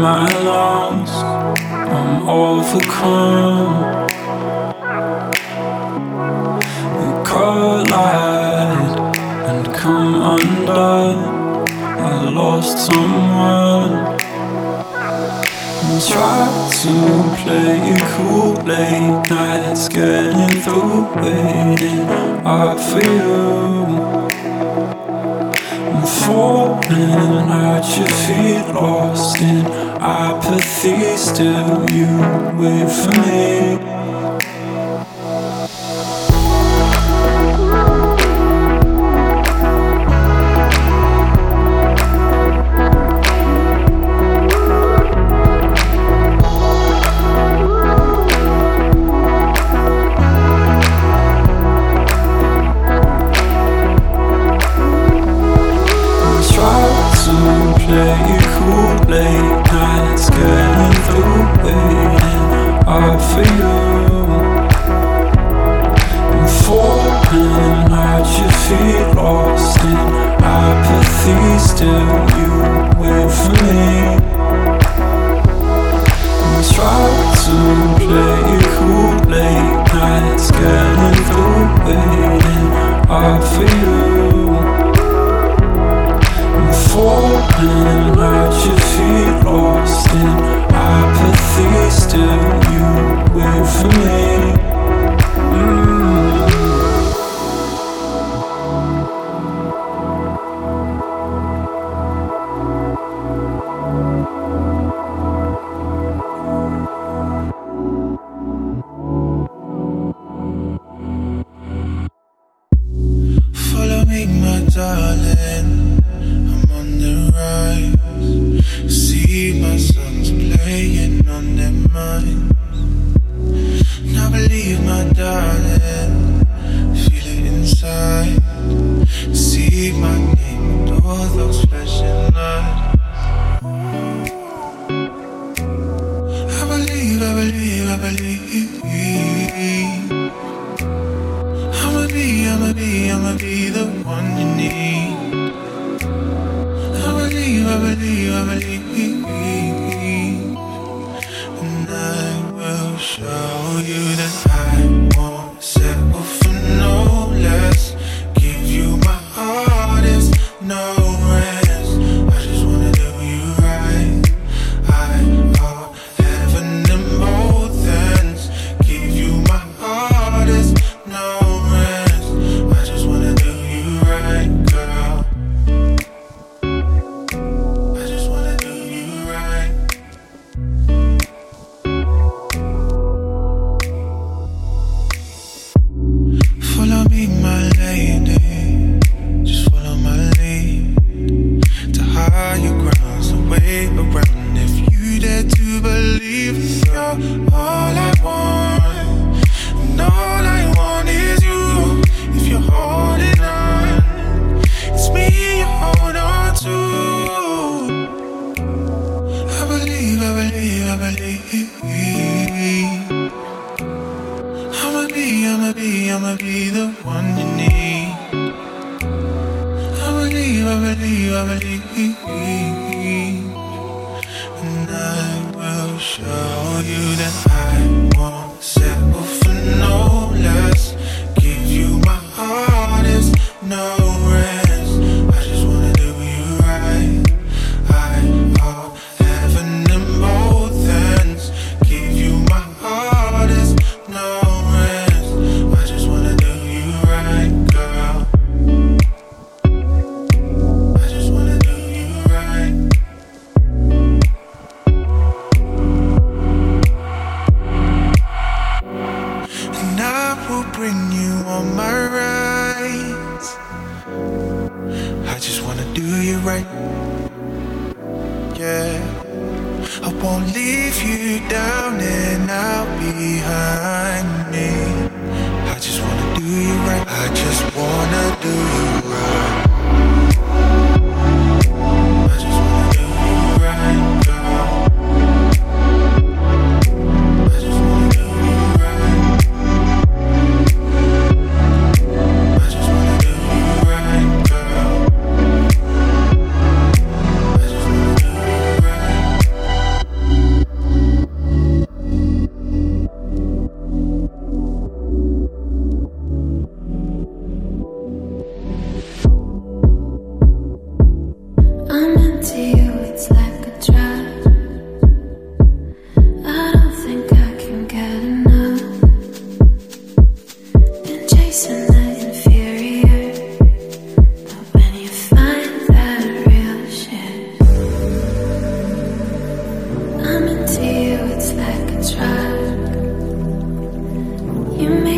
my lungs, I'm overcome. Collide and come undone. I lost someone. I try to play it cool late nights, getting through waiting up for you. I'm falling at your feet, lost in apathy, still you wait for me.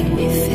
make me feel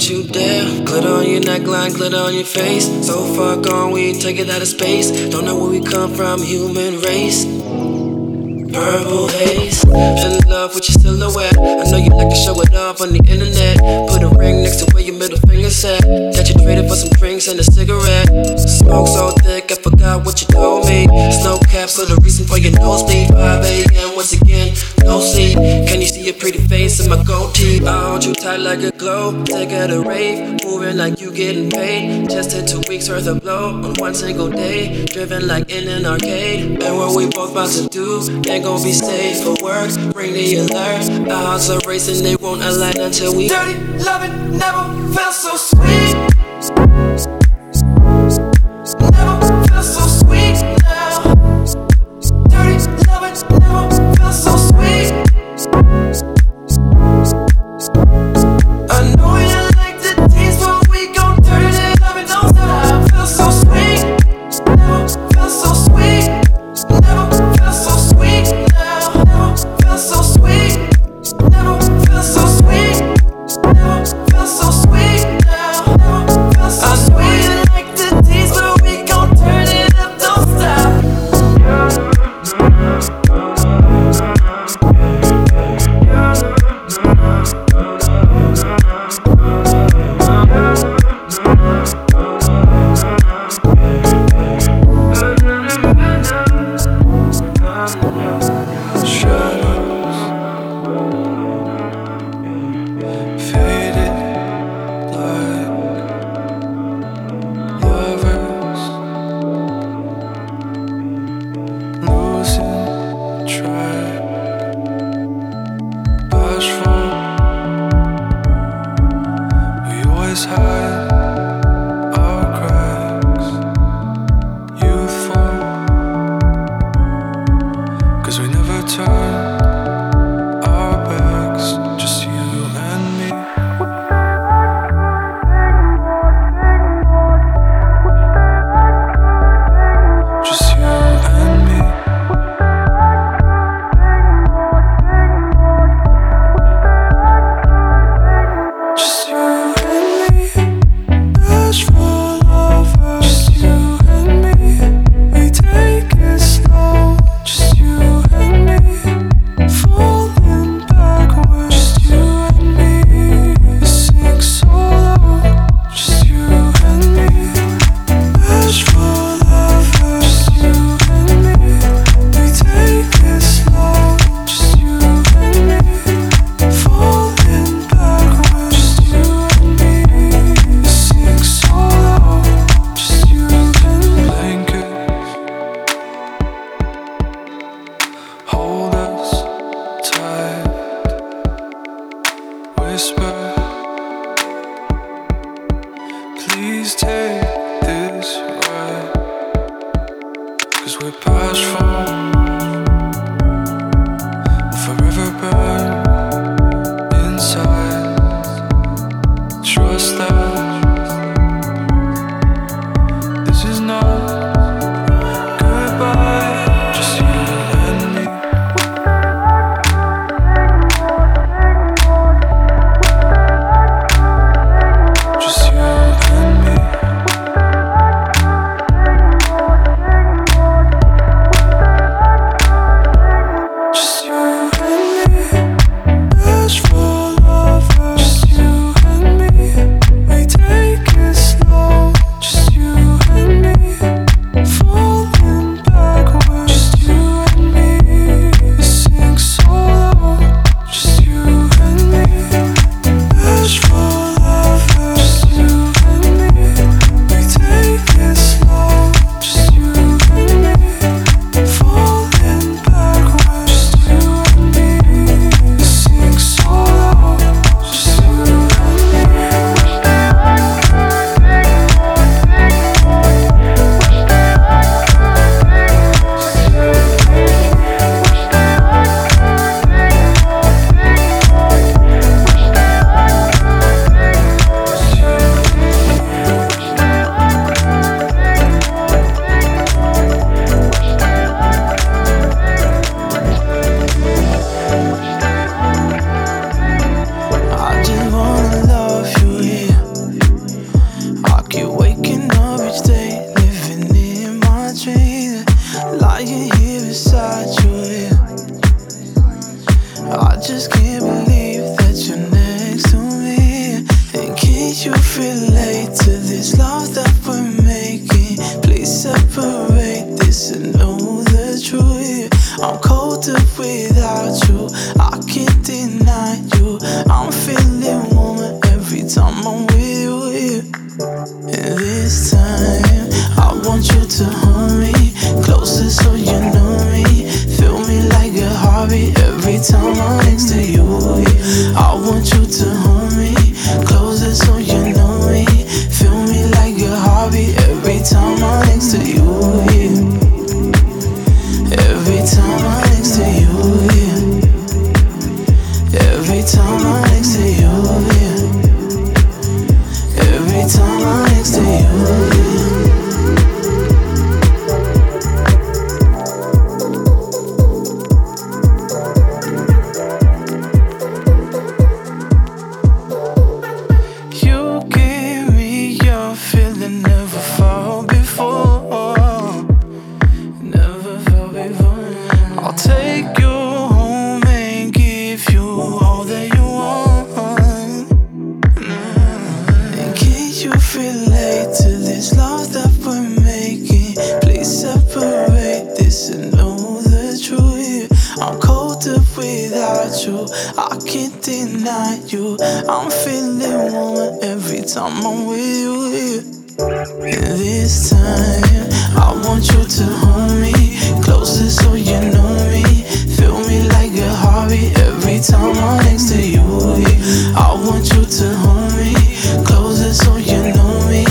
don't you dare. Glitter on your neckline, glitter on your face. So far gone, we take it out of space. Don't know where we come from, human race. Purple haze, fell in love with your silhouette. I know you like to show it off on the internet. Put a ring next to where your middle finger sat. That you traded for some drinks and a cigarette. Smoke so thick, I forgot what you told me. Snow caps are the reason for your nosebleed. 5 a.m. once again. Don't see, can you see your pretty face in my gold goatee? Bound you tight like a glow. Take her to rave, moving like you getting paid. Just two weeks worth of blow on one single day. Driven like in an arcade. And what we both about to do ain't gonna be safe for work. Bring the alert. Our hearts are racing, they won't align until we. Dirty loving never felt so sweet. separate this and know the truth. I'm colder without you. I can't deny you. I'm feeling warmer every time I'm with you here. And this time, I want you to hold me closer so you know me. Feel me like a hobby every time I'm next to you. I want you to hold me. every time I'm with you here. And this time, I want you to hold me closer so you know me. Feel me like a heartbeat every time I'm next to you. Yeah. I want you to hold me closer so you know me.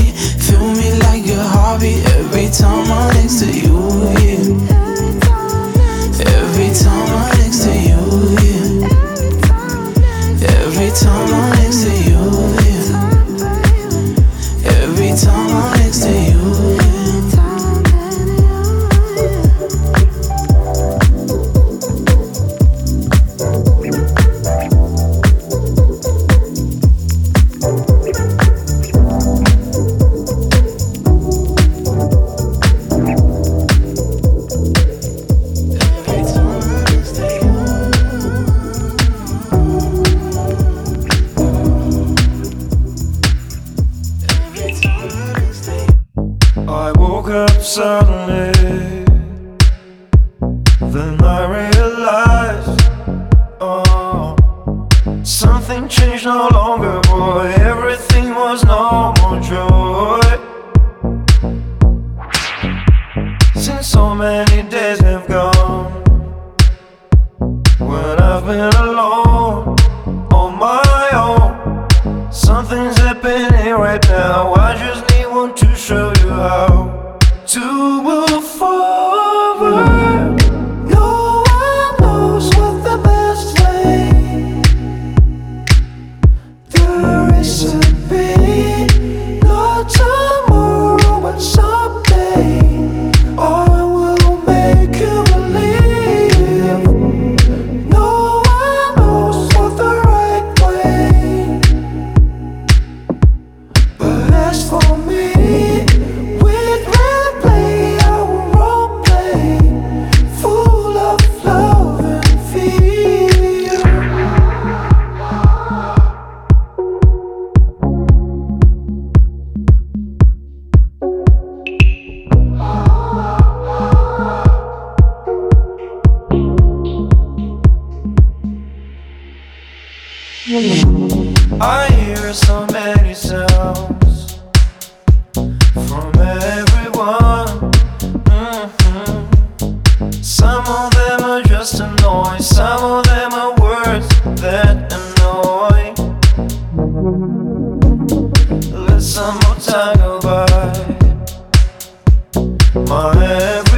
Feel me like a heartbeat every time I'm next to you. when I've been alone. my head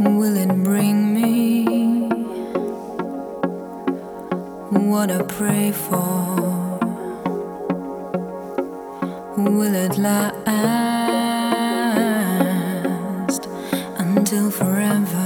Will it bring me what I pray for? Will it last until forever?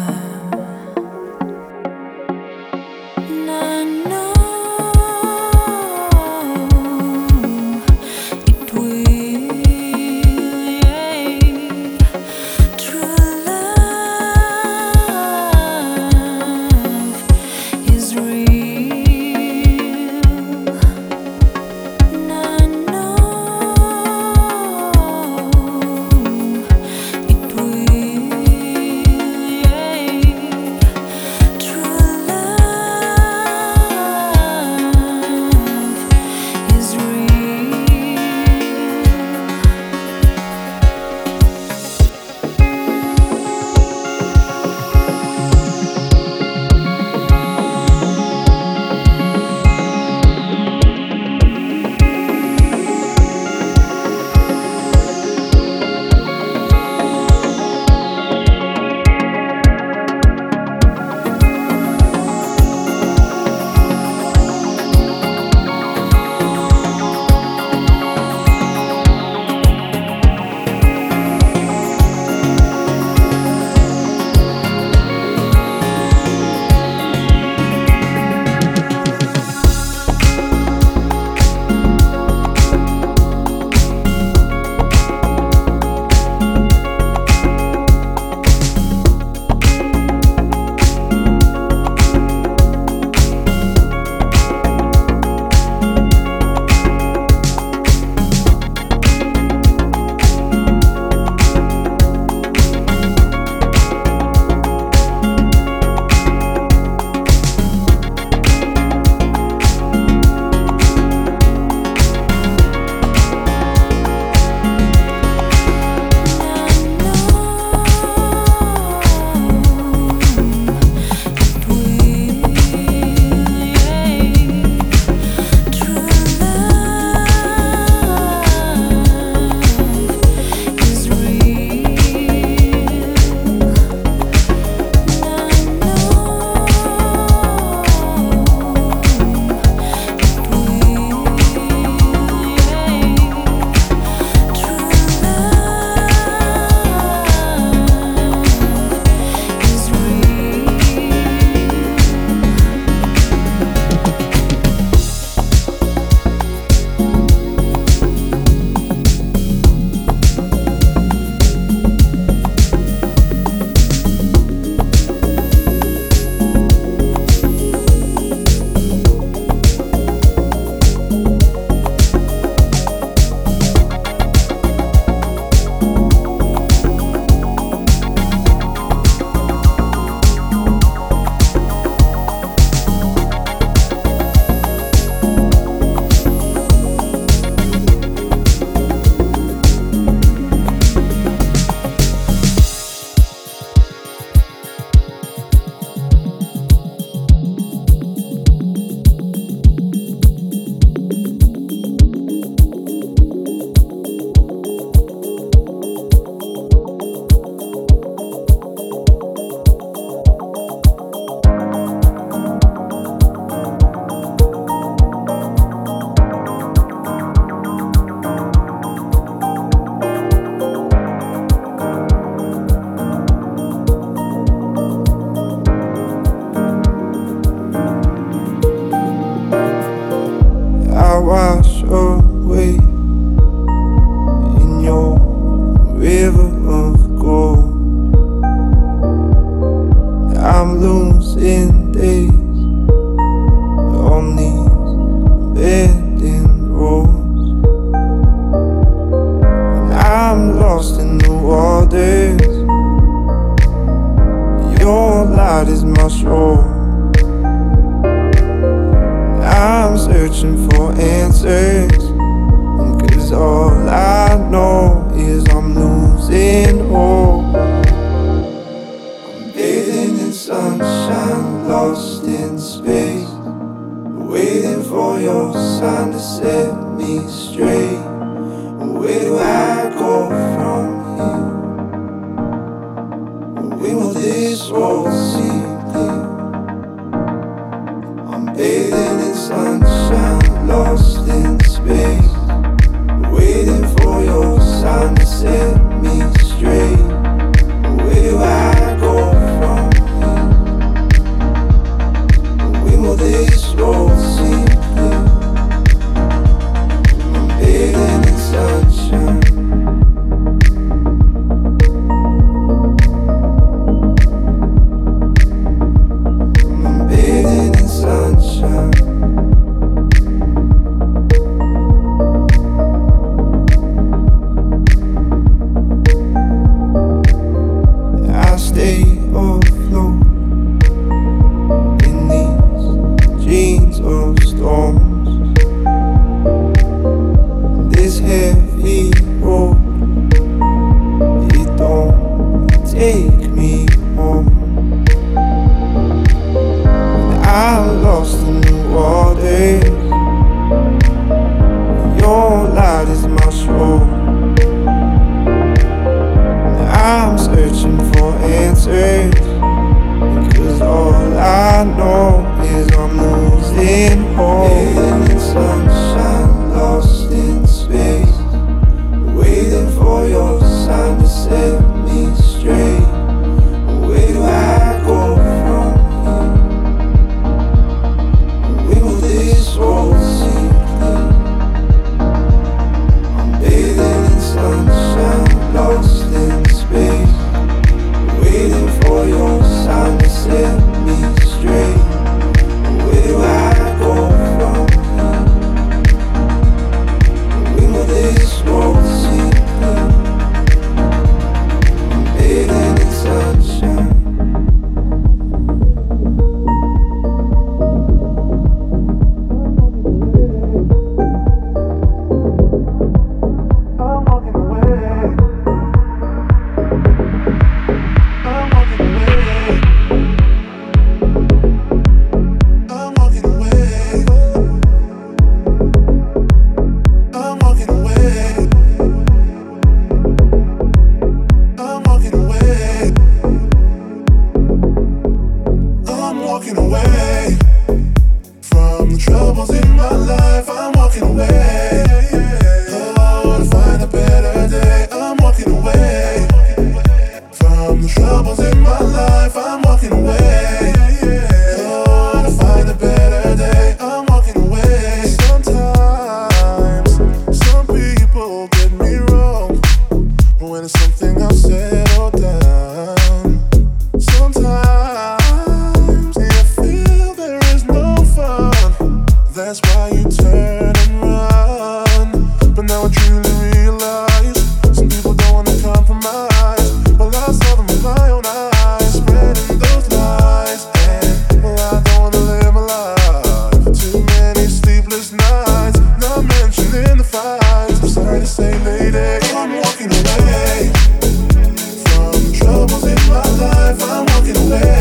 Life. I'm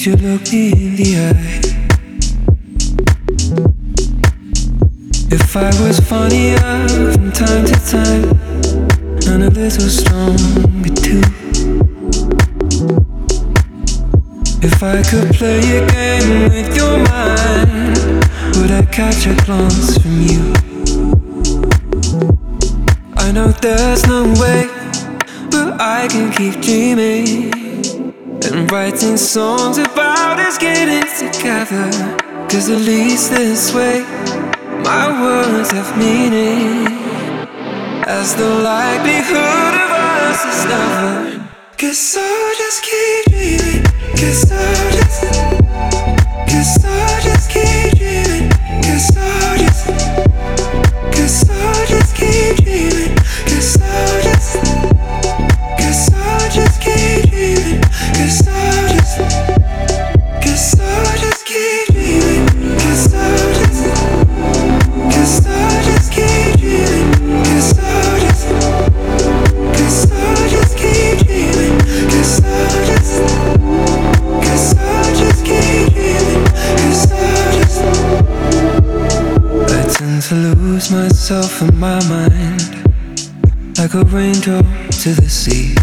would you look me in the eye? If I was funnier from time to time and a little stronger too. If I could play a game with your mind, would I catch a glance from you? I know there's no way, but I can keep dreaming and writing songs about us getting together. Cause at least this way, my words have meaning. As the likelihood of us is never. Guess I'll just keep dreaming. Guess I'll just. I'll just To lose myself in my mind, like a raindrop to the sea.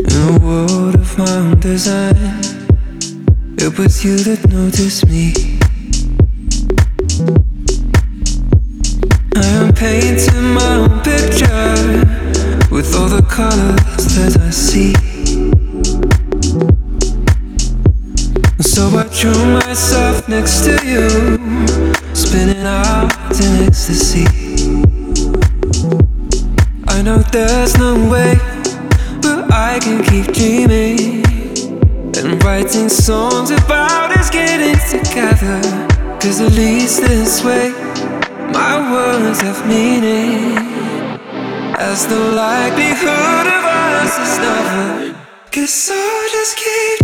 In a world of my own design, it was you that noticed me. I am painting my own picture with all the colors that I see. So I drew myself next to you, spinning out in ecstasy. I know there's no way, but I can keep dreaming and writing songs about us getting together. Cause at least this way, my words have meaning. As the likelihood of us is never. Guess I'll just keep